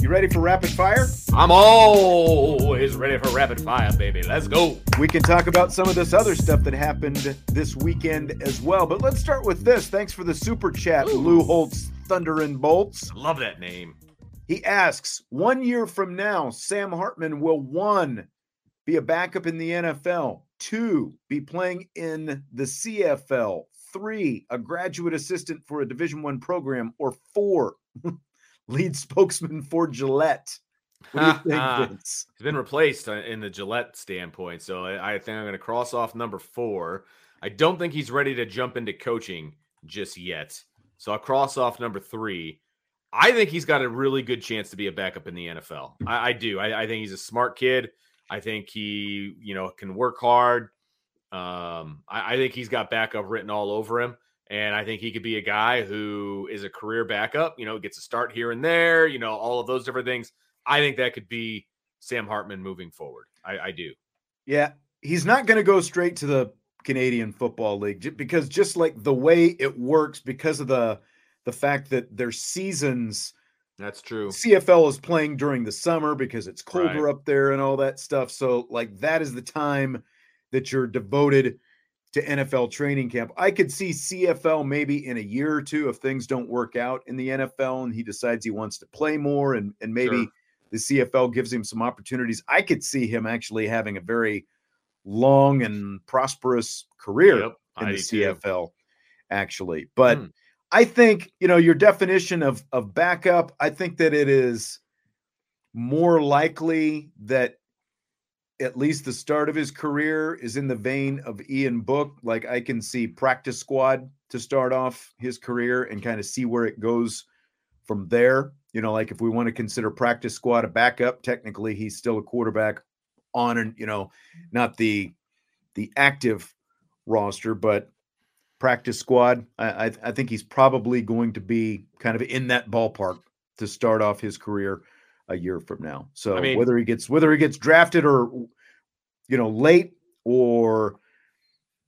you ready for rapid fire? I'm always ready for rapid fire, baby. Let's go. We can talk about some of this other stuff that happened this weekend as well. But let's start with this. Thanks for the super chat, Lou Holtz Thunder and Bolts. Love that name. He asks, one year from now, Sam Hartman will one be a backup in the NFL, two be playing in the CFL, three a graduate assistant for a Division One program, or four lead spokesman for Gillette. What do you think, Vince? He's been replaced uh, in the Gillette standpoint. So I, I think I'm going to cross off number four. I don't think he's ready to jump into coaching just yet. So I'll cross off number three. I think he's got a really good chance to be a backup in the NFL. I, I do. I, I, think he's a smart kid. I think he, you know, can work hard. Um, I, I think he's got backup written all over him. And I think he could be a guy who is a career backup, you know, gets a start here and there, you know, all of those different things. I think that could be Sam Hartman moving forward. I, I do. Yeah. He's not going to go straight to the Canadian Football League because just like the way it works, because of the the fact that their seasons that's true. CFL is playing during the summer because it's colder Right. up there and all that stuff. So like that is the time that you're devoted to NFL training camp. I could see CFL maybe in a year or two if things don't work out in the NFL and he decides he wants to play more and and maybe Sure. the CFL gives him some opportunities. I could see him actually having a very long and prosperous career Yep, in I the do too. CFL actually. But Hmm. I think, you know, your definition of of backup, I think that it is more likely that at least the start of his career is in the vein of Ian Book. Like I can see practice squad to start off his career and kind of see where it goes from there. You know, like if we want to consider practice squad a backup, technically he's still a quarterback on and you know, not the the active roster, but practice squad. I, I I think he's probably going to be kind of in that ballpark to start off his career a year from now. So I mean- whether he gets whether he gets drafted or you know late or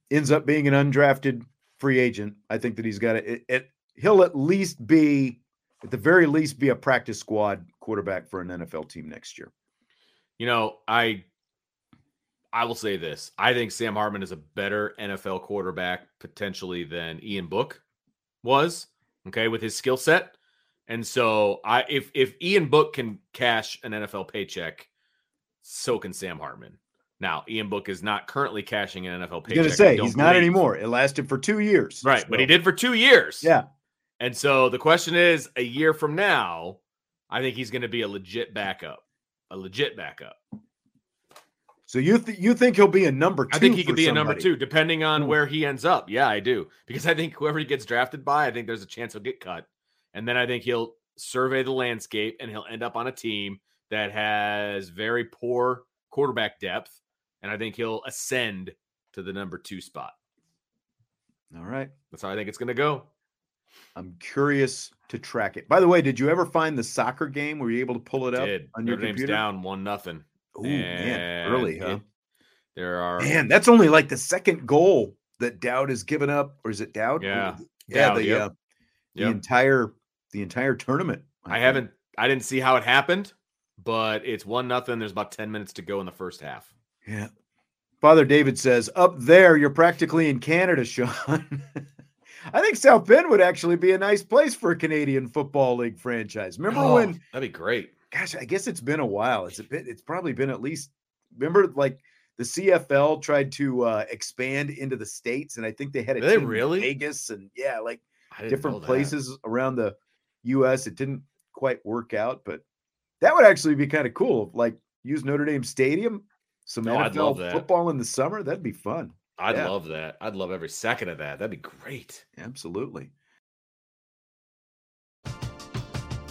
ends up being an undrafted free agent, I think that he's got it. it, it he'll at least be at the very least be a practice squad quarterback for an NFL team next year. You know, I I will say this. I think Sam Hartman is a better NFL quarterback potentially than Ian Book was, okay, with his skill set. And so I if if Ian Book can cash an NFL paycheck, so can Sam Hartman. Now, Ian Book is not currently cashing an NFL paycheck. I was going to say he's not believe. anymore. It lasted for two years, Right, but he did for 2 years. Yeah, And so the question is a year from now, I think he's going to be a legit backup. A legit backup. so you th- you think he'll be a number two? I think he could be a number two, depending on Hmm. where he ends up. Yeah, I do. Because I think whoever he gets drafted by, I think there's a chance he'll get cut. And then I think he'll survey the landscape and he'll end up on a team that has very poor quarterback depth. And I think he'll ascend to the number two spot. All right. That's how I think it's going to go. I'm curious to track it. By the way, did you ever find the soccer game? Were you able to pull it up Did on your Dame's computer? down one nothing. Oh man, early, huh? there are Man, that's only like the second goal that Dowd has given up, or is it Dowd? Yeah. yeah. Dowd, the yep. uh, the entire the entire tournament. I, I haven't I didn't see how it happened, but it's one nothing. There's about 10 minutes to go in the first half. Yeah. Father David says, up there, you're practically in Canada, Sean. I think South Bend would actually be a nice place for a Canadian Football League franchise. Remember oh, when? That'd be great. Gosh, I guess it's been a while. It's a bit. It's probably been at least. Remember, like the CFL tried to uh, expand into the states, and I think they had a they really Vegas and yeah, like different places around the U.S. It didn't quite work out, but that would actually be kind of cool. Like use Notre Dame Stadium, some oh, NFL football in the summer. That'd be fun. I'd yeah. love that. I'd love every second of that. That'd be great. Absolutely.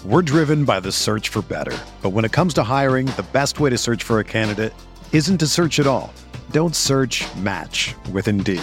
We're driven by the search for better. But when it comes to hiring, the best way to search for a candidate isn't to search at all. Don't search match with Indeed.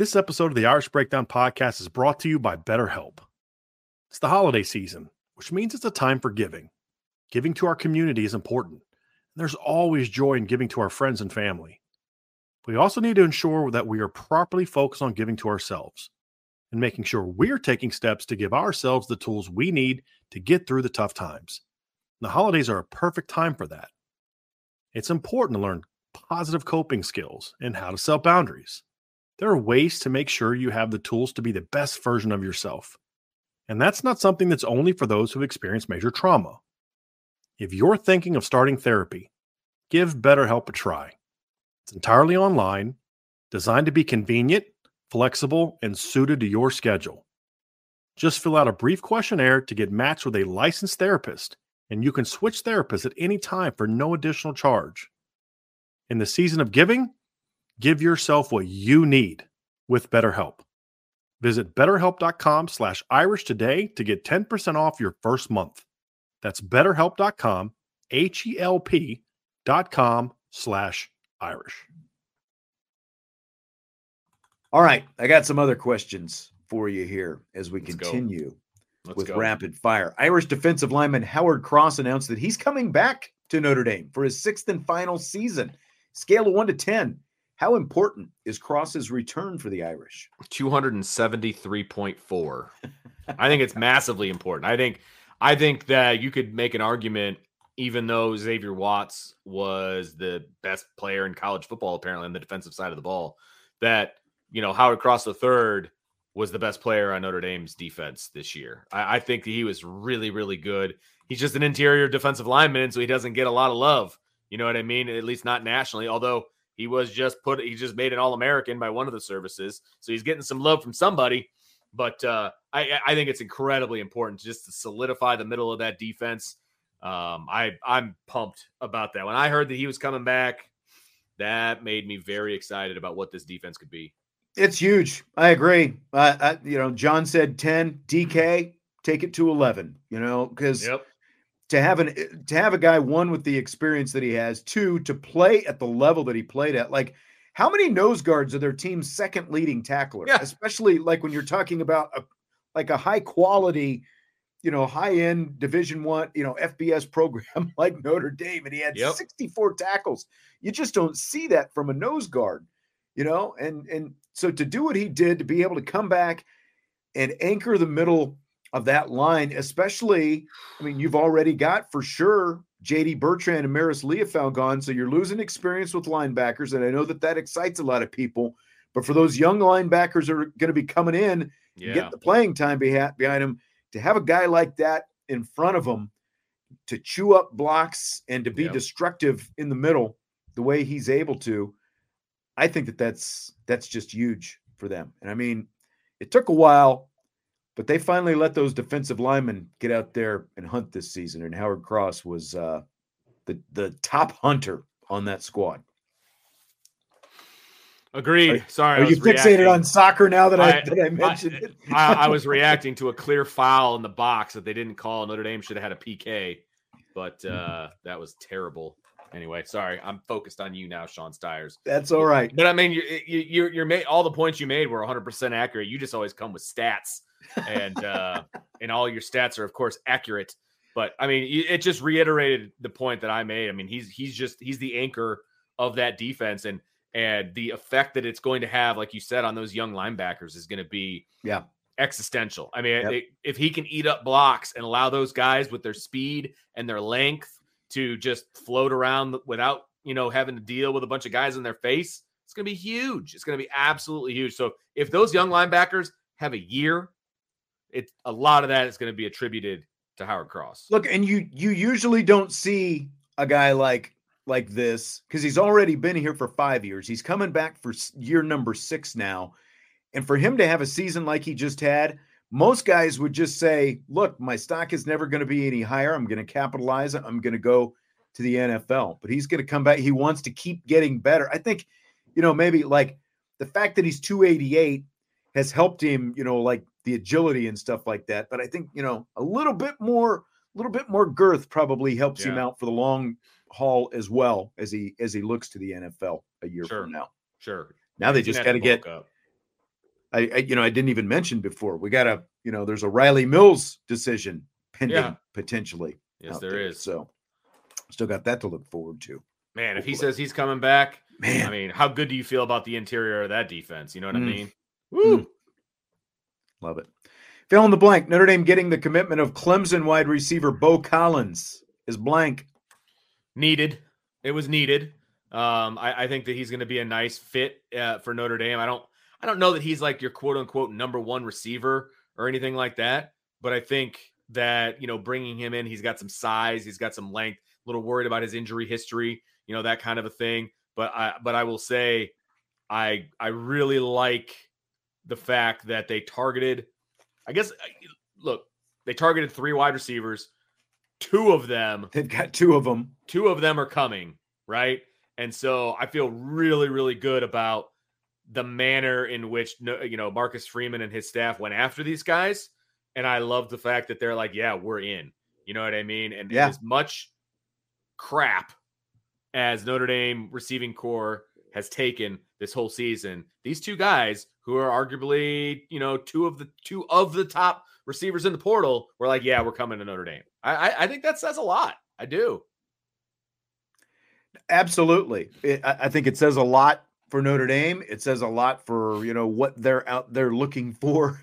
This episode of the Irish Breakdown podcast is brought to you by BetterHelp. It's the holiday season, which means it's a time for giving. Giving to our community is important. There's always joy in giving to our friends and family. We also need to ensure that we are properly focused on giving to ourselves and making sure we're taking steps to give ourselves the tools we need to get through the tough times. The holidays are a perfect time for that. It's important to learn positive coping skills and how to set boundaries. There are ways to make sure you have the tools to be the best version of yourself. And that's not something that's only for those who've experienced major trauma. If you're thinking of starting therapy, give BetterHelp a try. It's entirely online, designed to be convenient, flexible, and suited to your schedule. Just fill out a brief questionnaire to get matched with a licensed therapist, and you can switch therapists at any time for no additional charge. In the season of giving, Give yourself what you need with BetterHelp. Visit betterhelp.com slash Irish today to get 10% off your first month. That's betterhelp.com, H E L P dot com slash Irish. All right. I got some other questions for you here as we Let's continue with go. rapid fire. Irish defensive lineman Howard Cross announced that he's coming back to Notre Dame for his sixth and final season. Scale of one to 10. How important is Cross's return for the Irish? 273.4. I think it's massively important. I think I think that you could make an argument even though Xavier Watts was the best player in college football apparently on the defensive side of the ball that you know Howard Cross the third was the best player on Notre Dame's defense this year. I, I think he was really, really good. He's just an interior defensive lineman, so he doesn't get a lot of love. You know what I mean? At least not nationally. Although he was just put, he just made an All American by one of the services. So he's getting some love from somebody. But uh, I, I think it's incredibly important just to solidify the middle of that defense. Um, I, I'm pumped about that. When I heard that he was coming back, that made me very excited about what this defense could be. It's huge. I agree. Uh, I, you know, John said 10, DK, take it to 11, you know, because yep to have an to have a guy one with the experience that he has, two to play at the level that he played at. Like, how many nose guards are their team's second leading tackler? Yeah. Especially like when you're talking about a like a high quality, you know, high end Division One, you know, FBS program like Notre Dame, and he had yep. 64 tackles. You just don't see that from a nose guard, you know, and and so to do what he did to be able to come back and anchor the middle of that line, especially, I mean, you've already got for sure JD Bertrand and Marist Liufau gone, so you're losing experience with linebackers, and I know that that excites a lot of people. But for those young linebackers that are going to be coming in Yeah. get the playing time behind behind him, to have a guy like that in front of him to chew up blocks and to be Yep. destructive in the middle the way he's able to, I think that that's that's just huge for them. And I mean, it took a while, but they finally let those defensive linemen get out there and hunt this season. And Howard Cross was uh, the the top hunter on that squad. Agreed. Sorry. I Are you was fixated reacting. on soccer now that I, I- that I mentioned it? I, I was reacting to a clear foul in the box that they didn't call. Notre Dame should have had a PK, but uh, that was terrible. Anyway, sorry. I'm focused on you now, Sean Stiers. That's all right. But I mean, you, you, you're you're made all the points you made were 100 percent accurate. You just always come with stats, and uh, and all your stats are of course accurate. But I mean, it just reiterated the point that I made. I mean, he's he's just he's the anchor of that defense, and and the effect that it's going to have, like you said, on those young linebackers is going to be Yeah. existential. I mean, Yep. it- if he can eat up blocks and allow those guys with their speed and their length to just float around without you know having to deal with a bunch of guys in their face, it's going to be huge. It's going to be absolutely huge. So if those young linebackers have a year, it a lot of that is going to be attributed to Howard Cross. Look, and you you usually don't see a guy like like this because he's already been here for five years. He's coming back for year number six now, and for him to have a season like he just had, most guys would just say, "Look, my stock is never going to be any higher. I'm going to capitalize it. I'm going to go to the NFL." But he's going to come back. He wants to keep getting better. I think, you know, maybe like the fact that he's 288 has helped him, you know, like the agility and stuff like that. But I think, you know, a little bit more, a little bit more girth probably helps him out for the long haul as well as he as he looks to the NFL a year Sure. from now. Sure. Now they just got to get. up. I, I, you know, I didn't even mention before. We got a you know, there's a Riley Mills decision pending Yeah. potentially. Yes, out there is. So, still got that to look forward to. Man, if he says he's coming back, Man, I mean, how good do you feel about the interior of that defense? You know what I Mm. mean? Woo! Love it. Fill in the blank. Notre Dame getting the commitment of Clemson wide receiver Beaux Collins is blank. Needed. It was needed. Um, I, I think that he's going to be a nice fit uh, for Notre Dame. I don't. I don't know that he's like your quote unquote number one receiver or anything like that. But I think that you know, bringing him in, he's got some size, he's got some length. A little worried about his injury history, you know, that kind of a thing. But I, but I will say, I, I really like the fact that they targeted. I guess, look, they targeted three wide receivers. Two of them They've got two of them. two of them are coming, right? And so I feel really, really good about the manner in which you know Marcus Freeman and his staff went after these guys. And I love the fact that they're like, yeah, we're in. You know what I mean? And, Yeah. as much crap as Notre Dame receiving corps has taken this whole season, these two guys who are arguably, you know, two of the two of the top receivers in the portal were like, yeah, we're coming to Notre Dame. I I, I think that says a lot. I do. Absolutely. It, I I think it says a lot for Notre Dame. It says a lot for, you know, what they're out there looking for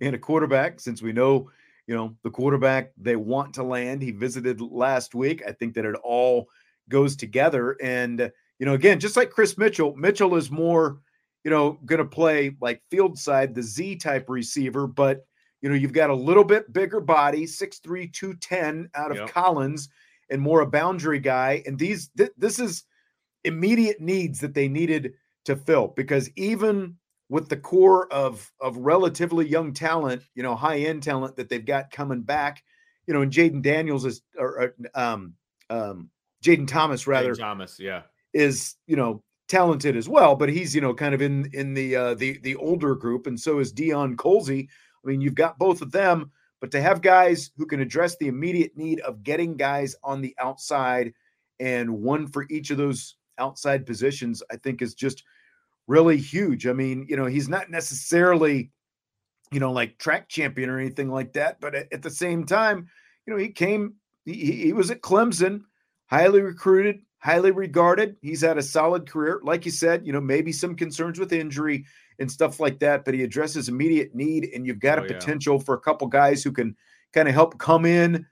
in a quarterback since we know, you know, the quarterback they want to land. He visited last week. I think that it all goes together and you know, again, just like Kris Mitchell, Mitchell is more, you know, going to play like field side, the Z type receiver, but you know, you've got a little bit bigger body, 6'3, 210 out of Yep. Collins and more a boundary guy. And these, th- this is immediate needs that they needed to fill because even with the core of of relatively young talent, you know, high end talent that they've got coming back, you know, and Jaden Daniels is or, um um Jaden Thomas rather Thomas, yeah. Is you know talented as well, but he's you know kind of in in the uh, the the older group, and so is Deion Colzie. I mean, you've got both of them, but to have guys who can address the immediate need of getting guys on the outside and one for each of those outside positions, I think is just really huge. I mean, you know, he's not necessarily you know like track champion or anything like that, but at, at the same time, you know, he came. He, he he was at Clemson, highly recruited, highly regarded. He's had a solid career. Like you said, you know, maybe some concerns with injury and stuff like that, but he addresses immediate need. And you've got Oh, a yeah. potential for a couple guys who can kind of help come in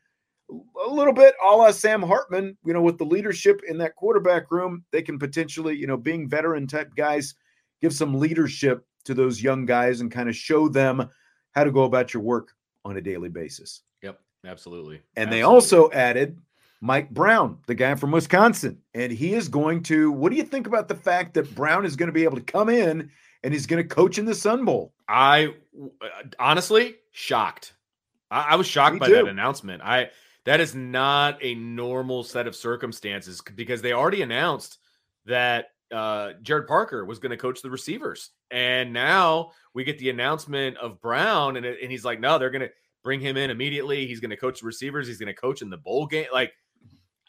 a little bit a la Sam Hartman, you know, with the leadership in that quarterback room. They can potentially, you know, being veteran type guys give some leadership to those young guys and kind of show them how to go about your work on a daily basis. Yep, absolutely. And absolutely. they also added Mike Brown, the guy from Wisconsin. And he is going to, what do you think about the fact that Brown is going to be able to come in and he's going to coach in the Sun Bowl? I honestly shocked. I, I was shocked Me by too. that announcement. I that is not a normal set of circumstances because they already announced that uh, Gerad Parker was going to coach the receivers, and now we get the announcement of Brown, and and he's like, no, they're going to bring him in immediately. He's going to coach the receivers. He's going to coach in the bowl game. Like,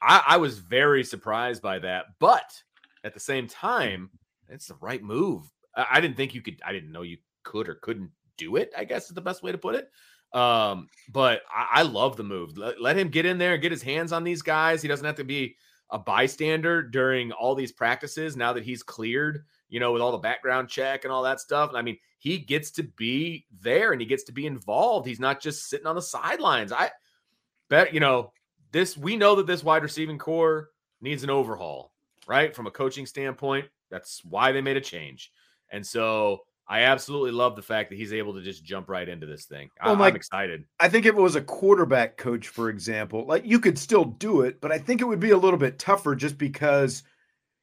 I, I was very surprised by that, but at the same time, it's the right move. I, I didn't think you could. I didn't know you could or couldn't do it. I guess is the best way to put it. Um, but I, I love the move. Let, let him get in there and get his hands on these guys. He doesn't have to be a bystander during all these practices now that he's cleared, you know, with all the background check and all that stuff. And I mean, he gets to be there and he gets to be involved. He's not just sitting on the sidelines. I bet, you know, this we know that this wide receiving corps needs an overhaul, right? From a coaching standpoint, that's why they made a change. And so I absolutely love the fact that he's able to just jump right into this thing. I, Well, I'm excited. I think if it was a quarterback coach, for example, like you could still do it, but I think it would be a little bit tougher just because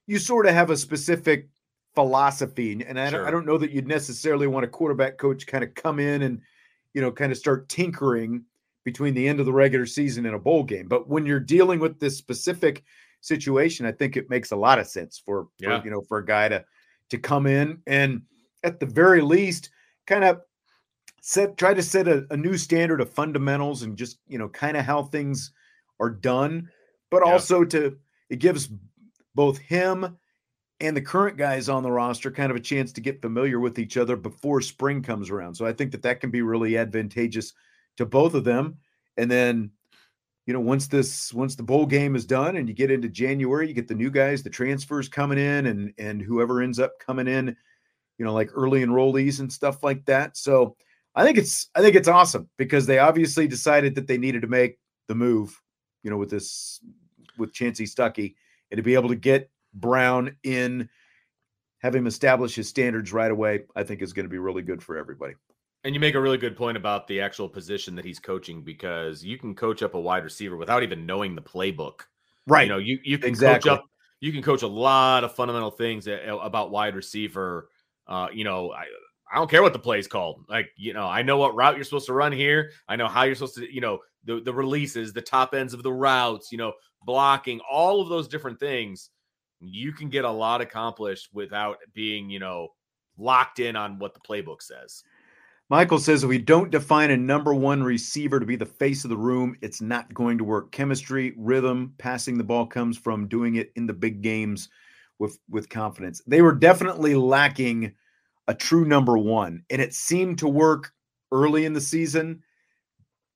you sort of have a specific philosophy. And I, don't, I don't know that you'd necessarily want a quarterback coach kind of come in and, you know, kind of start tinkering between the end of the regular season and a bowl game. But when you're dealing with this specific situation, I think it makes a lot of sense for, Yeah. for you know, for a guy to to come in and at the very least kind of set try to set a, a new standard of fundamentals and just you know kind of how things are done but Yeah. also to it gives both him and the current guys on the roster kind of a chance to get familiar with each other before spring comes around so i think that that can be really advantageous to both of them and then you know once this once the bowl game is done and you get into january you get the new guys the transfers coming in and and whoever ends up coming in you know like early enrollees and stuff like that so I think it's I think it's awesome because they obviously decided that they needed to make the move, you know, with this with Chansi Stuckey and to be able to get Brown in, have him establish his standards right away, I think is going to be really good for everybody. And you make a really good point about the actual position that he's coaching because you can coach up a wide receiver without even knowing the playbook. Right. You know, you you can Exactly. coach up you can coach a lot of fundamental things about wide receiver. Uh, you know, I I don't care what the play's called. Like, you know, I know what route you're supposed to run here. I know how you're supposed to, you know, the the releases, the top ends of the routes, you know, blocking, all of those different things. You can get a lot accomplished without being, you know, locked in on what the playbook says. Michael says if we don't define a number one receiver to be the face of the room, it's not going to work. Chemistry, rhythm, passing the ball comes from doing it in the big games with with confidence. They were definitely lacking a true number one, and it seemed to work early in the season.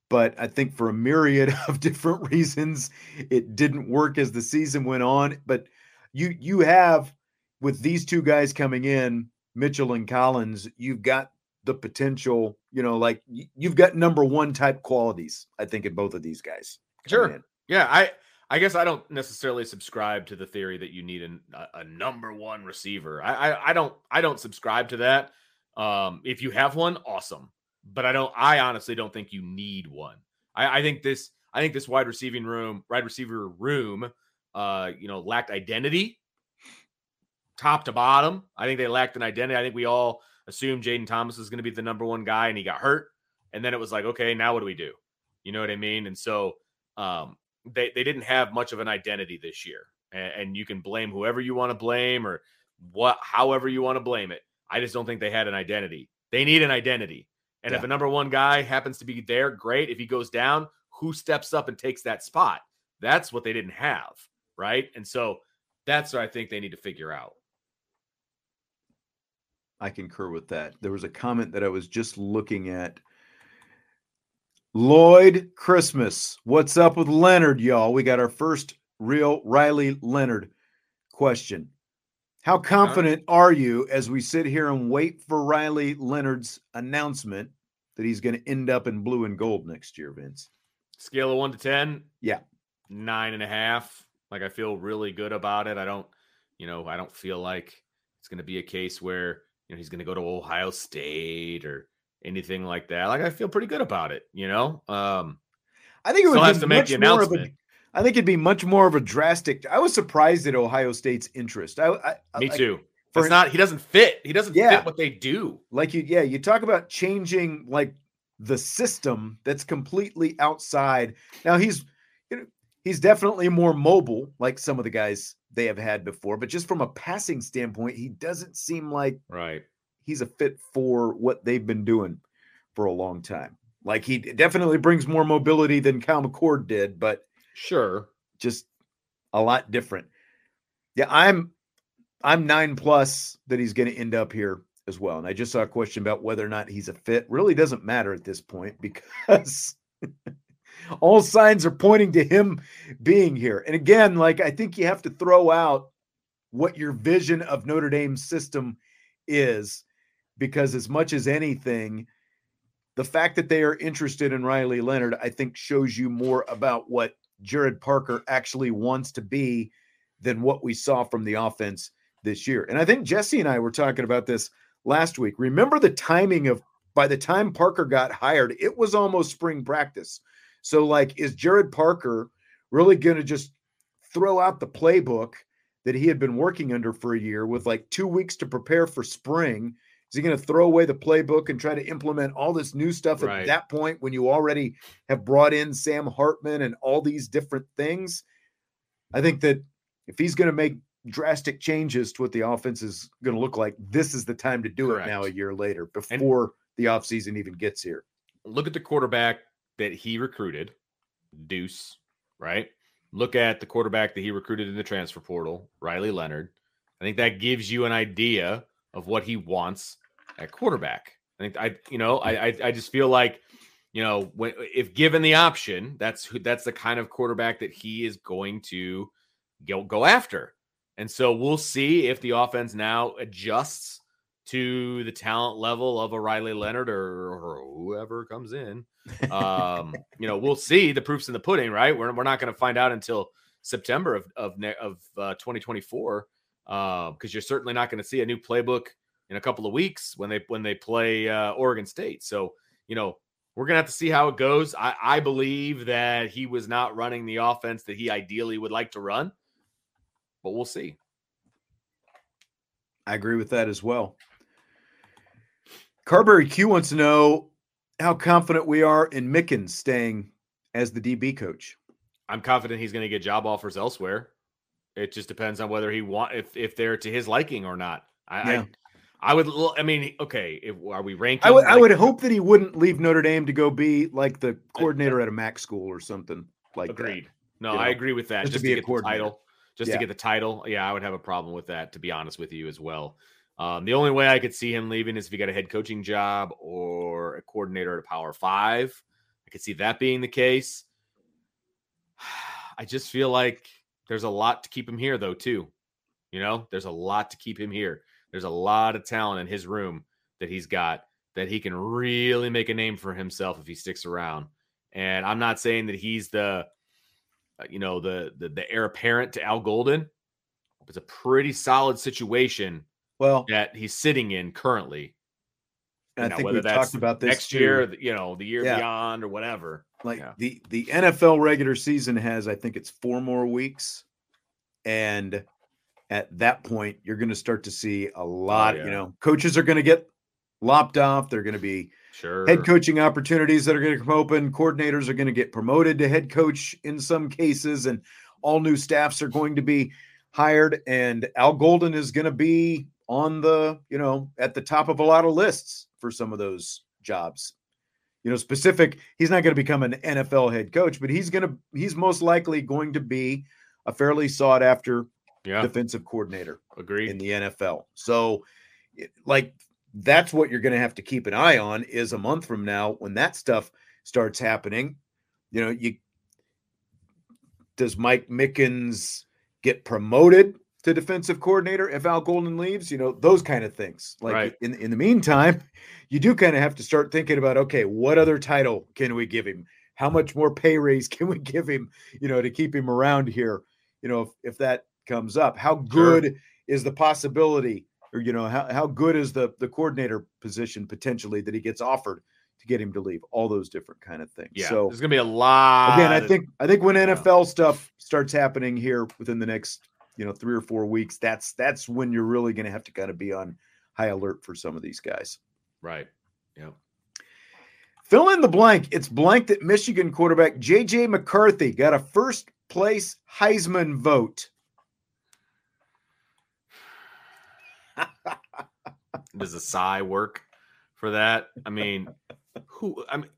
But I think for a myriad of different reasons, it didn't work as the season went on. But you you have with these two guys coming in, Mitchell and Collins, you've got the potential, you know, like you've got number one type qualities, I think, in both of these guys. Sure. in. Yeah, I I guess I don't necessarily subscribe to the theory that you need an, a, a number one receiver. I, I I don't I don't subscribe to that. Um, if you have one, awesome. But I don't. I honestly don't think you need one. I, I think this. I think this wide receiving room, wide receiver room, uh, you know, lacked identity, top to bottom. I think they lacked an identity. I think we all assumed Jaden Thomas was going to be the number one guy, and he got hurt. And then it was like, okay, now what do we do? You know what I mean? And so, um, they they didn't have much of an identity this year, and, and you can blame whoever you want to blame or what, however you want to blame it. I just don't think they had an identity. They need an identity, and if a number one guy happens to be there, great. If he goes down, who steps up and takes that spot? That's what they didn't have, right? And so that's what I think they need to figure out. I concur with that. There was a comment that I was just looking at. Lloyd Christmas. What's up with Leonard, y'all? We got our first real Riley Leonard question. How confident are you as we sit here and wait for Riley Leonard's announcement that he's going to end up in blue and gold next year, Vince? Scale of one to ten, Yeah. nine and a half. Like I feel really good about it. I don't, you know, I don't feel like it's going to be a case where you know he's going to go to Ohio State or anything like that. Like I feel pretty good about it. You know, um, I think it would have to make the announcement. A, I think it'd be much more of a drastic. I was surprised at Ohio State's interest. I, I me too. For it's not. He doesn't fit. He doesn't yeah, fit what they do. Like you, yeah. You talk about changing like the system that's completely outside. Now he's you know, he's definitely more mobile, like some of the guys they have had before. But just from a passing standpoint, he doesn't seem like right. He's a fit for what they've been doing for a long time. Like he definitely brings more mobility than Kyle McCord did, but sure, just a lot different. Yeah, I'm I'm nine plus that he's going to end up here as well. And I just saw a question about whether or not he's a fit. Really doesn't matter at this point because all signs are pointing to him being here. And again, like I think you have to throw out what your vision of Notre Dame's system is because as much as anything, the fact that they are interested in Riley Leonard, I think shows you more about what Gerad Parker actually wants to be than what we saw from the offense this year. And I think Jesse and I were talking about this last week. Remember the timing of by the time Parker got hired, it was almost spring practice. So, like, is Gerad Parker really going to just throw out the playbook that he had been working under for a year with like two weeks to prepare for spring? Is he going to throw away the playbook and try to implement all this new stuff right. at that point when you already have brought in Sam Hartman and all these different things? I think that if he's going to make drastic changes to what the offense is going to look like, this is the time to do Correct. it now a year later before and the offseason even gets here. Look at the quarterback that he recruited, Deuce, right? Look at the quarterback that he recruited in the transfer portal, Riley Leonard. I think that gives you an idea of what he wants at quarterback. I think I, you know, I, I, I just feel like, you know, when if given the option, that's who that's the kind of quarterback that he is going to go go after. And so we'll see if the offense now adjusts to the talent level of a Riley Leonard or, or whoever comes in. Um, you know, we'll see. The proof's in the pudding, right? We're, we're not going to find out until September of of, of uh, 2024 because uh, you're certainly not going to see a new playbook in a couple of weeks when they when they play uh, Oregon State. So you know we're gonna have to see how it goes. I, I believe that he was not running the offense that he ideally would like to run but we'll see. I agree with that as well. Carberry Q wants to know how confident we are in Mickens staying as the DB coach. I'm confident he's going to get job offers elsewhere. It just depends on whether he want if if they're to his liking or not. I yeah. I, I, would. I mean, okay. If, are we ranking? I would. Like, I would hope that he wouldn't leave Notre Dame to go be like the coordinator at a MAC school or something like agreed. that. Agreed. No, you know, I agree with that. Just, just to, be to get the title just yeah. to get the title. Yeah, I would have a problem with that, to be honest with you as well. Um, the only way I could see him leaving is if he got a head coaching job or a coordinator at a Power Five. I could see that being the case. I just feel like there's a lot to keep him here, though, too. You know, there's a lot to keep him here. There's a lot of talent in his room that he's got that he can really make a name for himself if he sticks around. And I'm not saying that he's the uh, you know, the, the the heir apparent to Al Golden. It's a pretty solid situation. Well, that he's sitting in currently. And I think we've talked about this next too. year, you know, the year yeah. beyond or whatever. Like yeah. the the NFL regular season has, I think it's four more weeks, and at that point, you're going to start to see a oh, lot. Oh, yeah. You know, coaches are going to get lopped off. They're going to be Sure. Head coaching opportunities that are going to come open. Coordinators are going to get promoted to head coach in some cases, and all new staffs are going to be hired. And Al Golden is going to be on the, you know, at the top of a lot of lists for some of those jobs. You know, specific, he's not going to become an NFL head coach, but he's going to, he's most likely going to be a fairly sought after yeah. defensive coordinator. Agree. In the NFL. So, like that's what you're going to have to keep an eye on is a month from now when that stuff starts happening you know you does mike mickens get promoted to defensive coordinator if al golden leaves you know those kind of things like right. in, in the meantime you do kind of have to start thinking about okay what other title can we give him how much more pay raise can we give him you know to keep him around here you know if, if that comes up how good sure. is the possibility or you know how, how good is the the coordinator position potentially that he gets offered to get him to leave all those different kind of things Yeah, so there's gonna be a lot. again i think i think when nfl stuff starts happening here within the next you know three or four weeks that's that's when you're really going to have to kind of be on high alert for some of these guys right. Yep. fill in the blank it's blank that michigan quarterback jj mccarthy got a first place heisman vote Does a sigh work for that? I mean, who? I mean,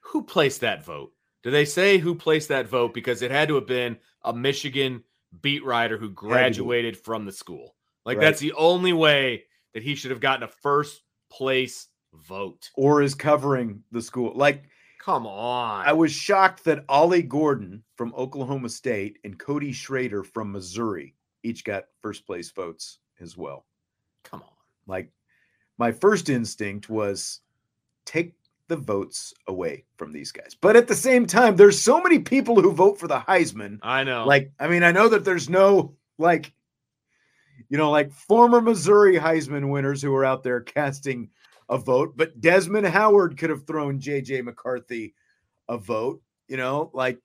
who placed that vote? Do they say who placed that vote? Because it had to have been a Michigan beat writer who graduated from the school. Like Right. that's the only way that he should have gotten a first place vote. or is covering the school like Come on. I was shocked that Ollie Gordon from Oklahoma State and Cody Schrader from Missouri each got first place votes as well. Come on. Like my first instinct was take the votes away from these guys. But at the same time, there's so many people who vote for the Heisman. I know. Like, I mean, I know that there's no like, you know, like former Missouri Heisman winners who are out there casting a vote, but Desmond Howard could have thrown JJ McCarthy a vote, you know, like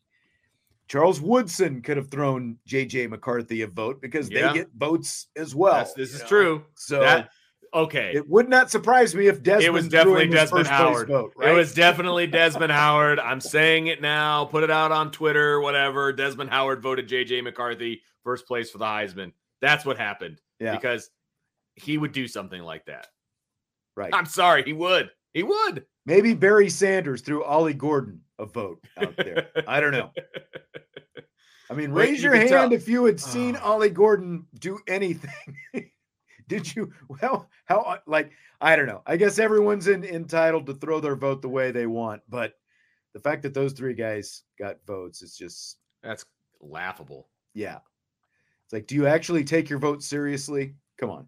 Charles Woodson could have thrown JJ McCarthy a vote because Yeah. they get votes as well. That's- this is know? true. So That okay. it would not surprise me if Desmond it was definitely Desmond Howard. Vote, It was definitely Desmond Howard. I'm saying it now. Put it out on Twitter, whatever. Desmond Howard voted JJ McCarthy first place for the Heisman. That's what happened yeah, because he would do something like that. right. I'm sorry, he would. He would. Maybe Barry Sanders threw Ollie Gordon a vote out there. I don't know. I mean, Well, raise you your hand tell- if you had uh. seen Oh. Ollie Gordon do anything. Did you? Well, how? uh, Like, I don't know. I guess everyone's in, entitled to throw their vote the way they want, but the fact that those three guys got votes is just, That's laughable. yeah. It's like, do you actually take your vote seriously? Come on.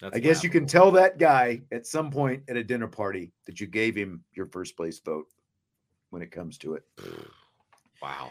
That's I guess you can tell that guy at some point at a dinner party that you gave him your first place vote when it comes to it. Wow.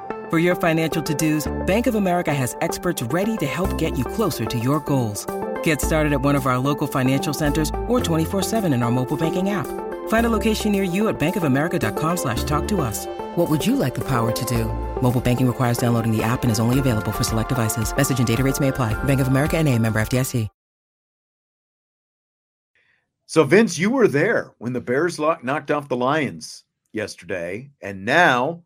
For your financial to dos, Bank of America has experts ready to help get you closer to your goals. Get started at one of our local financial centers or 24-7 in our mobile banking app. Find a location near you at bankofamerica.com slash talk to us. What would you like the power to do? Mobile banking requires downloading the app and is only available for select devices. Message and data rates may apply. Bank of America and a member FDIC. So, Vince, you were there when the Bears knocked off the Lions yesterday, and now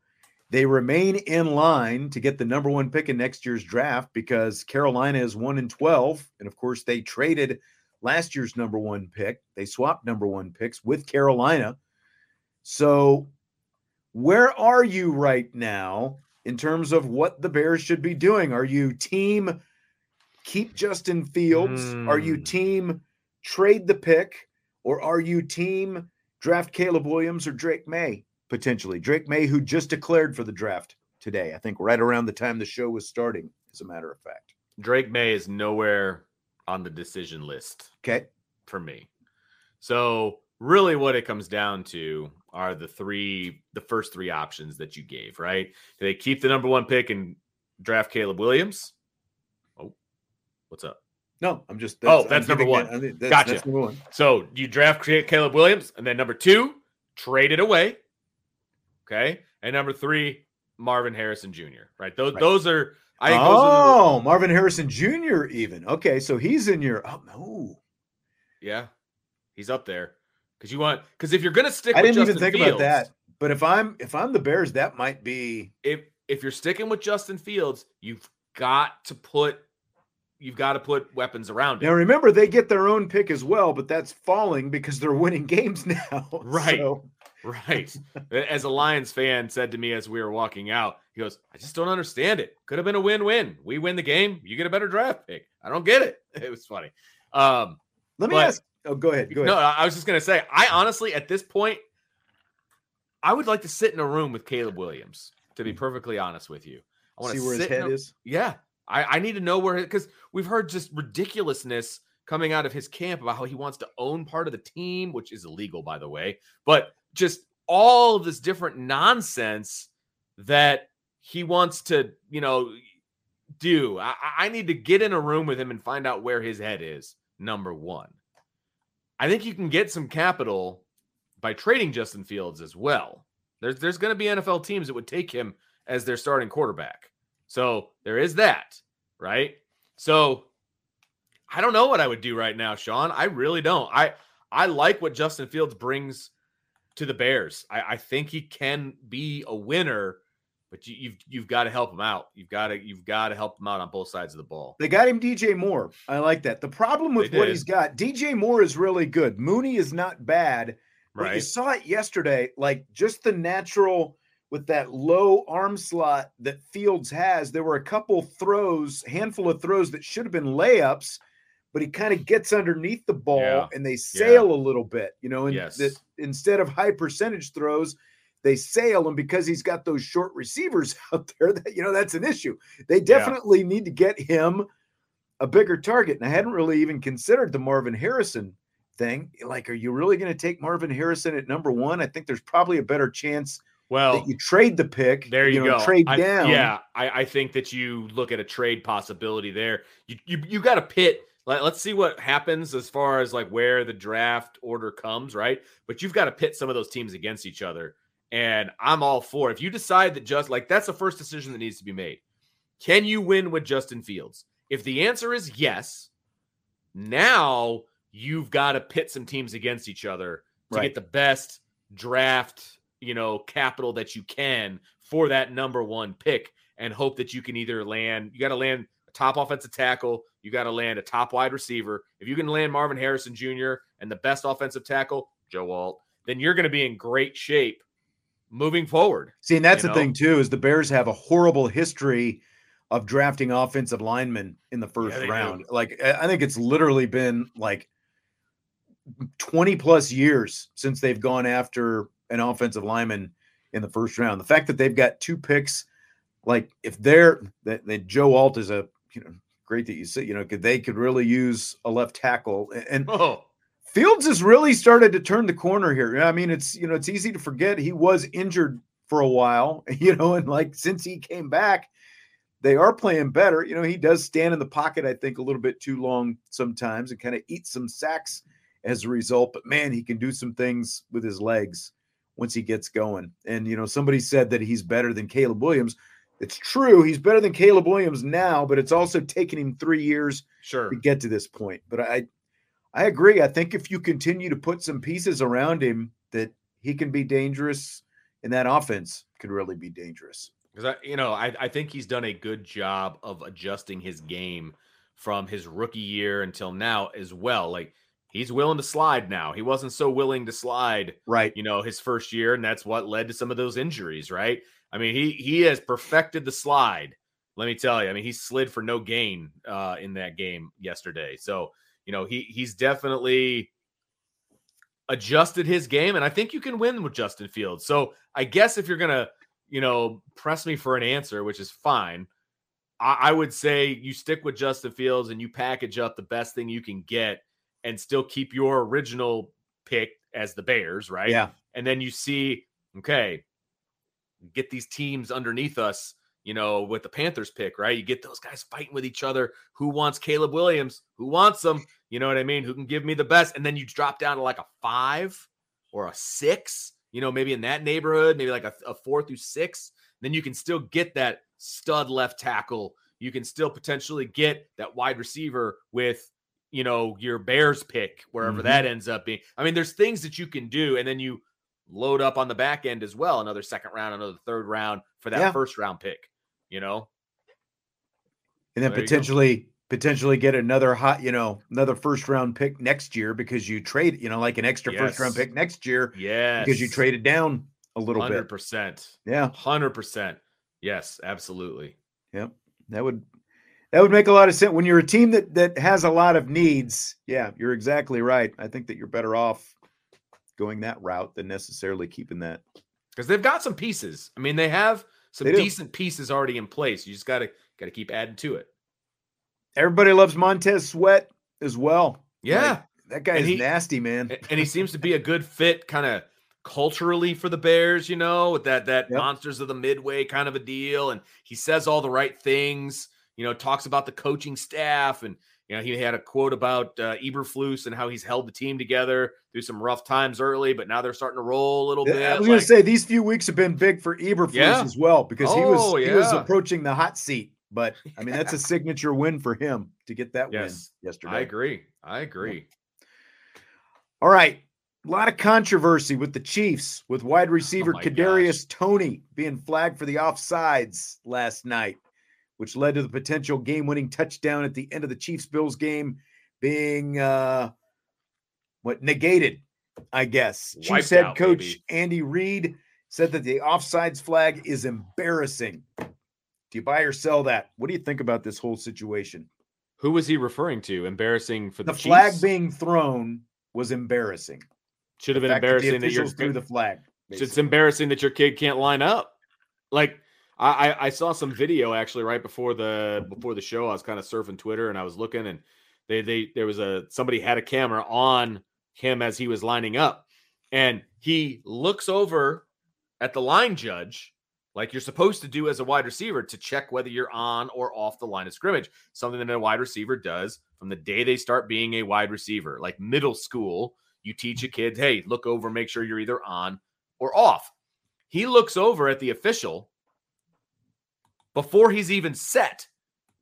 they remain in line to get the number one pick in next year's draft because Carolina is one in 12. And of course, they traded last year's number one pick. They swapped number one picks with Carolina. So, where are you right now in terms of what the Bears should be doing? Are you team keep Justin Fields? Are you Hmm. team trade the pick? Or are you team draft Caleb Williams or Drake Maye potentially? Drake Maye, who just declared for the draft today, I think right around the time the show was starting, as a matter of fact. Drake Maye is nowhere on the decision list Okay. for me. So really what it comes down to are the three the first three options that you gave, right? Do they keep the number one pick and draft Caleb Williams? Oh. What's up? No, I'm just. oh, that's number one. That, that's, gotcha. That's number one. So you draft Caleb Williams, and then number two, trade it away. Okay, and number three, Marvin Harrison Jr. Right? Those Right. those are. I think oh, are Marvin Harrison Jr. Even okay, so he's in your. Oh no, yeah, he's up there because you want because if you're gonna stick, I with didn't even think Fields, about that. But if I'm if I'm the Bears, that might be. If if you're sticking with Justin Fields, you've got to put you've got to put weapons around Now remember, they get their own pick as well, but that's falling because they're winning games now. Right. So, Right. As a Lions fan said to me as we were walking out, he goes, I just don't understand it. Could have been a win-win. We win the game, you get a better draft pick. I don't get it. It was funny. Um, let me But- ask. Oh, go ahead. Go ahead. no, I was just gonna say, I honestly at this point, I would like to sit in a room with Caleb Williams, to be perfectly honest with you. I want to See where his head a- is. Yeah. I, I need to know where because we've heard just ridiculousness coming out of his camp about how he wants to own part of the team, which is illegal, by the way, but just all this different nonsense that he wants to, you know, do. I, I need to get in a room with him and find out where his head is. Number one. I think you can get some capital by trading Justin Fields as well. There's there's going to be NFL teams that would take him as their starting quarterback. So there is that, right? So I don't know what I would do right now, Sean. I really don't. I I like what Justin Fields brings to the Bears. I, I think he can be a winner, but you, you've you've got to help him out. You've got to you've got to help him out on both sides of the ball. They got him DJ Moore. I like that. The problem with what he's got, DJ Moore is really good. Mooney is not bad. But you saw it yesterday, like just the natural with that low arm slot that Fields has. There were a couple throws, handful of throws that should have been layups, but he kind of gets underneath the ball Yeah. and they sail a little bit, you know, and Yes. that instead of high percentage throws, they sail. And because he's got those short receivers out there, that you know, that's an issue. They definitely need to get him a bigger target. And I hadn't really even considered the Marvin Harrison thing. Like, are you really going to take Marvin Harrison at number one? I think there's probably a better chance Well, that you trade the pick. There you, know, go. Trade I- down. yeah, I, I think that you look at a trade possibility there. You you, you got to pit. Let, let's see what happens as far as like where the draft order comes, right? But you've got to pit some of those teams against each other. And I'm all for if you decide that just like that's the first decision that needs to be made. Can you win with Justin Fields? If the answer is yes, now you've got to pit some teams against each other to Right. get the best draft, you know, capital that you can for that number one pick and hope that you can either land, you got to land top offensive tackle, you got to land a top wide receiver. If you can land Marvin Harrison Jr. and the best offensive tackle, Joe Alt, then you're going to be in great shape moving forward. See, and that's the know? thing too, is the Bears have a horrible history of drafting offensive linemen in the first do. round. Like I I think it's literally been like 20 plus years since they've gone after an offensive lineman in the first round. The fact that they've got two picks, like if they're that, that Joe Alt is a you know great that you say, you know, could they could really use a left tackle and Oh, Fields has really started to turn the corner here. I mean, it's you know, it's easy to forget he was injured for a while, you know, and like since he came back, they are playing better. You know, he does stand in the pocket, I think, a little bit too long sometimes and kind of eat some sacks as a result. But man, he can do some things with his legs once he gets going. And you know, somebody said that he's better than Caleb Williams. It's true, he's better than Caleb Williams now, but it's also taken him three years sure. to get to this point. But I I agree. I think if you continue to put some pieces around him that he can be dangerous and that offense could really be dangerous. Because I, you know, I, I think he's done a good job of adjusting his game from his rookie year until now as well. Like he's willing to slide now. He wasn't so willing to slide, Right. you know, his first year, and that's what led to some of those injuries, right? I mean, he he has perfected the slide. Let me tell you. I mean, he slid for no gain uh, in that game yesterday. So you know, he he's definitely adjusted his game, and I think you can win with Justin Fields. So I guess if you're gonna, you know, press me for an answer, which is fine, I, I would say you stick with Justin Fields and you package up the best thing you can get, and still keep your original pick as the Bears, right? Yeah. And then you see, okay, get these teams underneath us you know, with the Panthers pick, right? You get those guys fighting with each other. Who wants Caleb Williams? Who wants them? You know what I mean? Who can give me the best? And then you drop down to like a five or a six, you know, maybe in that neighborhood, maybe like a, a four through six. Then you can still get that stud left tackle. You can still potentially get that wide receiver with, you know, your Bears pick, wherever Mhm. that ends up being. I mean, there's things that you can do. And then you load up on the back end as well, another second round, another third round for that Yeah. first round pick, you know? and then There potentially potentially get another hot, you know, another first round pick next year because you trade, you know, like an extra first round pick next year yeah, because you traded down a little hundred bit. percent. Yeah, Hundred percent. Yes, absolutely. Yep. That would that would make a lot of sense when you're a team that that has a lot of needs. Yeah, you're exactly right. I think that you're better off going that route than necessarily keeping that. Because they've got some pieces. I mean, they have some They decent pieces already in place. You just gotta gotta keep adding to it. Everybody loves Montez Sweat as well. Yeah. Like, that guy And is he- nasty, man. And he seems to be a good fit kind of culturally for the bears you know with that that Yep. monsters of the midway kind of a deal and he says all the right things you know talks about the coaching staff and you know he had a quote about uh, Eberflus and how he's held the team together through some rough times early but now they're starting to roll a little bit I was going like- to say these few weeks have been big for Eberflus Yeah. as well because he was Oh, he was approaching the hot seat. But I mean, that's a signature win for him to get that Yes, win yesterday. I agree. I agree. All right, a lot of controversy with the Chiefs with wide receiver Oh Kadarius Toney being flagged for the offsides last night, which led to the potential game-winning touchdown at the end of the Chiefs Bills game being uh, what negated. I guess Chiefs Wiped head out, coach baby. Andy Reid said that the offsides flag is embarrassing. Do you buy or sell that? What do you think about this whole situation? who was he referring to embarrassing for the, The flag Chiefs? being thrown was embarrassing. should have been fact that embarrassing the that, you're threw the flag. It's embarrassing that your kid can't line up. Like I, I, saw some video actually right before the before the show. I was kind of surfing Twitter and I was looking and they they there was a somebody had a camera on him as he was lining up and he looks over at the line judge like you're supposed to do as a wide receiver to check whether you're on or off the line of scrimmage. Something that a wide receiver does from the day they start being a wide receiver. Like middle school, you teach a kid, hey, look over, make sure you're either on or off. He looks over at the official before he's even set,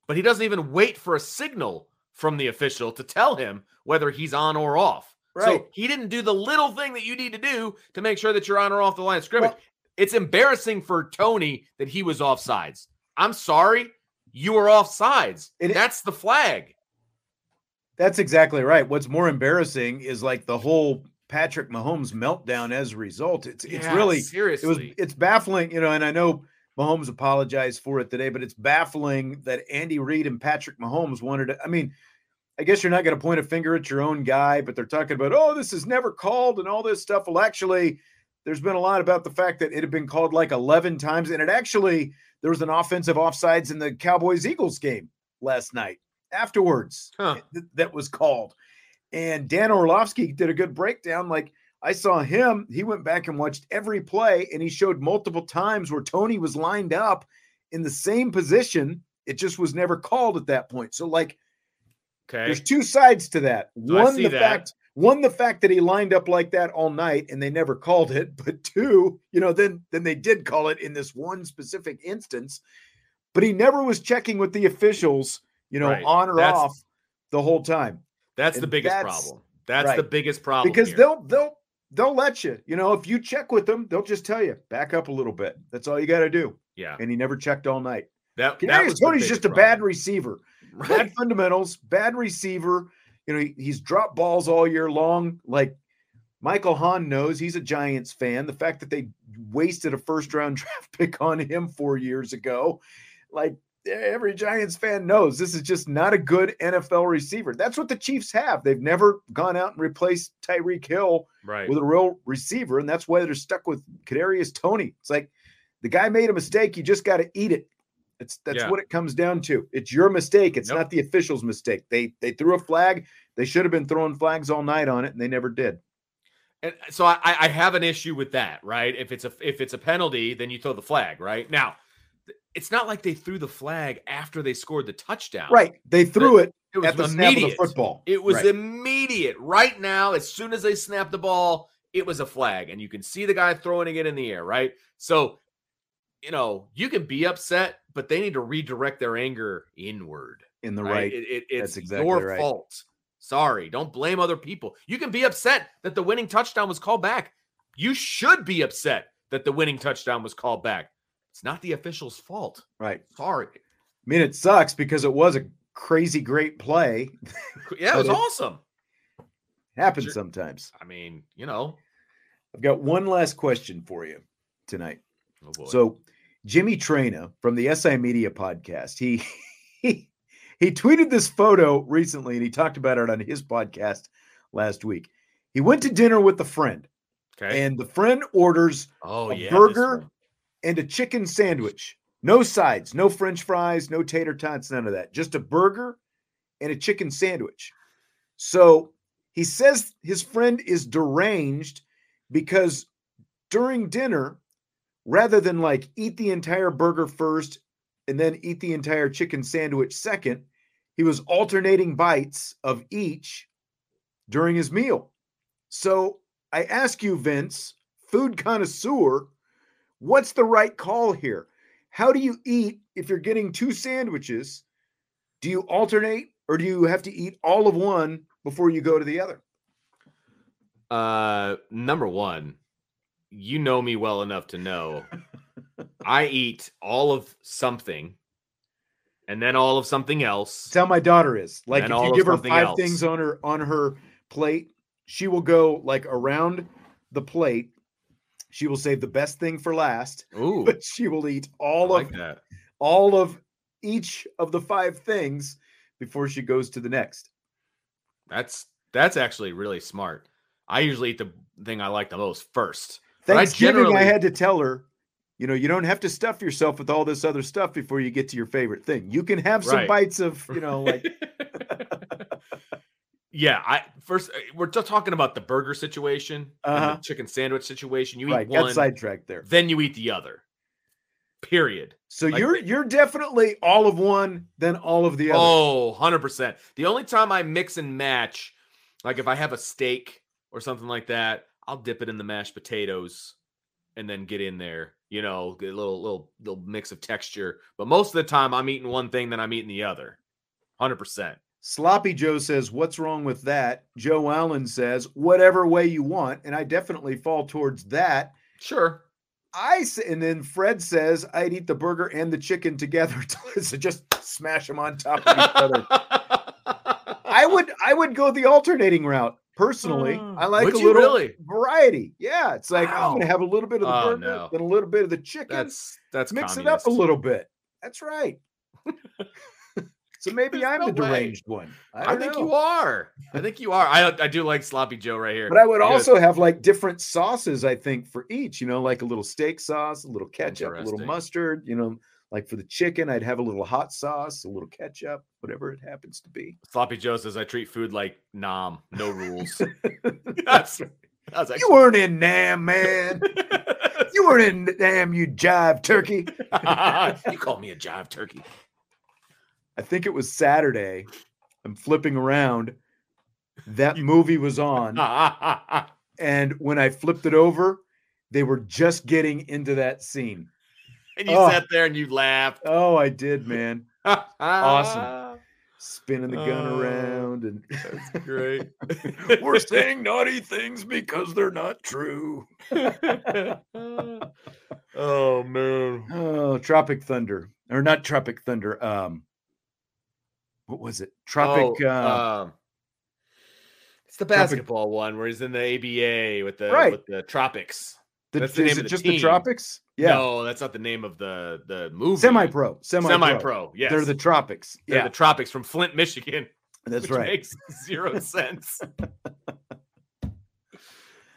but he doesn't even wait for a signal from the official to tell him whether he's on or off. Right. So he didn't do the little thing that you need to do to make sure that you're on or off the line of scrimmage. Well- it's embarrassing for Toney that he was off sides. I'm sorry, you were off sides. That's the flag. That's exactly right. What's more embarrassing is like the whole Patrick Mahomes meltdown as a result. It's it's really seriously. it was it's baffling, you know, and I know Mahomes apologized for it today, but it's baffling that Andy Reid and Patrick Mahomes wanted to. I mean, I guess you're not going to point a finger at your own guy, but they're talking about, oh, this is never called and all this stuff. Well, actually, there's been a lot about the fact that it had been called like 11 times, and it actually there was an offensive offsides in the Cowboys Eagles game last night afterwards Huh. th- that was called. And Dan Orlovsky did a good breakdown. Like I saw him, he went back and watched every play, and he showed multiple times where Toney was lined up in the same position. It just was never called at that point. So, like, Okay. there's two sides to that. One, the that. fact, one, the fact that he lined up like that all night and they never called it. But two, you know, then then they did call it in this one specific instance. But he never was checking with the officials, you know, Right. on or That's- off the whole time That's the biggest that's- problem. That's the biggest problem. because here. they'll they'll they'll let you. You know, if you check with them, they'll just tell you back up a little bit. That's all you got to do. yeah. And he never checked all night. That, that Kadarius Toney's just a bad receiver. Right. bad fundamentals, bad receiver. You know, he, he's dropped balls all year long. Like Michael Hahn knows he's a Giants fan. The fact that they wasted a first round draft pick on him four years ago, like every Giants fan knows this is just not a good NFL receiver. That's what the Chiefs have. They've never gone out and replaced Tyreek Hill Right. with a real receiver, and that's why they're stuck with Kadarius Toney. It's like the guy made a mistake. You just got to eat it. It's that's Yeah. what it comes down to. It's your mistake. It's Yep. not the official's mistake. They they threw a flag. They should have been throwing flags all night on it, and they never did. And uh, so I, I have an issue with that, right? If it's a if it's a penalty, then you throw the flag, right? Now, it's not like they threw the flag after they scored the touchdown. Right. They threw it It was at the snap of the immediate. football. It was Right. immediate. Right now, as soon as they snapped the ball, it was a flag, and you can see the guy throwing it in the air. Right. So, you know, you can be upset, but they need to redirect their anger inward. in the right. right. It, it- it's That's exactly your right. fault. Sorry. Don't blame other people. You can be upset that the winning touchdown was called back. You should be upset that the winning touchdown was called back. It's not the official's fault. Right. Sorry. I mean, it sucks because it was a crazy great play. Yeah, it was it- awesome. Happens Sure. sometimes. I mean, you know. I've got one last question for you tonight. Oh boy. So Jimmy Traina from the SI Media podcast, he he he tweeted this photo recently and he talked about it on his podcast last week. He went to dinner with a friend okay. and the friend orders oh a yeah. burger. And a chicken sandwich. No sides, no french fries, no tater tots, none of that. Just a burger and a chicken sandwich. So he says his friend is deranged because during dinner, rather than like eat the entire burger first and then eat the entire chicken sandwich second, he was alternating bites of each during his meal. So I ask you, Vince, food connoisseur, what's the right call here? How do you eat if you're getting two sandwiches? Do you alternate or do you have to eat all of one before you go to the other? Uh, number one, you know me well enough to know I eat all of something, and then all of something else. That's how my daughter is. Like if you give her five else. things on her on her plate, she will go like around the plate. She will save the best thing for last, Ooh, but she will eat all like of that. all of each of the five things before she goes to the next. That's that's actually really smart. I usually eat the thing I like the most first. But I Thanksgiving, I, had to tell her, you know, you don't have to stuff yourself with all this other stuff before you get to your favorite thing. You can have some Right. bites of, you know, like yeah, I first uh, we're just talking about the burger situation, Uh-huh. the chicken sandwich situation. You right, eat got one, sidetracked there. then you eat the other. Period. So like you're you're definitely all of one, then all of the other. Oh, 100%. The only time I mix and match, like if I have a steak or something like that, I'll dip it in the mashed potatoes and then get in there, you know, get a little little little mix of texture. But most of the time I'm eating one thing then I'm eating the other. 100%. Sloppy Joe says, What's wrong with that? Joe Allen says, Whatever way you want. And I definitely fall towards that. Sure. I say, and then Fred says, I'd eat the burger and the chicken together. so just smash them on top of each other. I would I would go the alternating route personally. Mm. I like a little really? variety. Yeah, it's like I'm gonna have a little bit of the Oh, burger, no. then a little bit of the chicken. That's that's mix it up a little bit. That's right. so maybe There's I'm no the way. deranged one. I, I, think know. you are. I think you are. I I do like sloppy Joe right here. But I would because- also have like different sauces, I think, for each, you know, like a little steak sauce, a little ketchup, a little mustard, you know, like for the chicken, I'd have a little hot sauce, a little ketchup, whatever it happens to be. Sloppy Joe says I treat food like nom, no rules. That's that's You weren't in Nam, man. You weren't in Nam, you jive turkey. you call me a jive turkey. I think it was Saturday. I'm flipping around. That movie was on. and when I flipped it over, they were just getting into that scene. And you Oh. sat there and you laughed. Oh, I did, man. awesome. Spinning the gun Oh, around and That's great. we're saying naughty things because they're not true. oh man. Oh, Tropic Thunder. Or not Tropic Thunder. Um what was it? Tropic Oh, uh, um, it's the basketball one where he's in the ABA with the Right. with the tropics. the, that's the is name it of the just team. the Tropics? Yeah. No, that's not the name of the the movie. Semi-pro. Semi-pro. Semi-pro. Yes. They're the Tropics. They're yeah. the tropics from Flint, Michigan. that's right. Makes zero sense.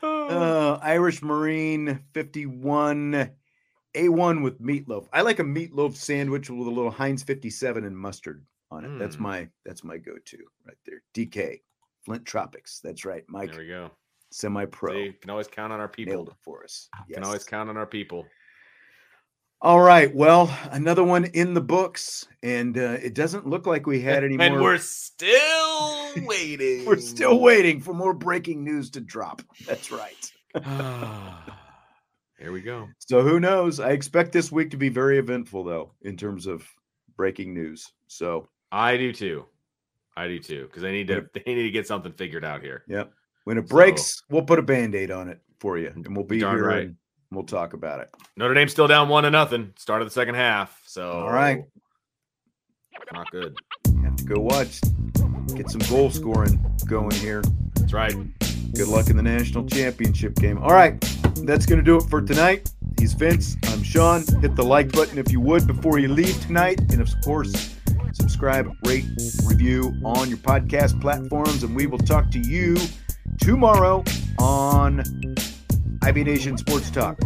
Uh, Irish Marine 51 A1 with meatloaf. I like a meatloaf sandwich with a little Heinz 57 and mustard on it. That's Mm. my that's my go-to right there. DK Flint Tropics. That's right. Mike there we go. semi-pro can always count on our people nailed it for us. Can always count on our people. All right. Well, another one in the books, and uh, it doesn't look like we had any and more. we're still waiting. we're still waiting for more breaking news to drop. That's right. Here we go. So who knows? I expect this week to be very eventful, though, in terms of breaking news. So I do too. I do too because they need to they need to get something figured out here. Yep. When it breaks, we'll put a band-aid on it for you, and we'll be Darn here right. and we'll talk about it. Notre Dame's still down one to nothing. Start of the second half. So All right. not good. Have to go watch. Get some goal scoring going here. That's right. Good luck in the national championship game. All right, that's going to do it for tonight. He's Vince. I'm Sean. Hit the like button if you would before you leave tonight. And of course, subscribe, rate, review on your podcast platforms. And we will talk to you tomorrow on IB Nation Sports Talk.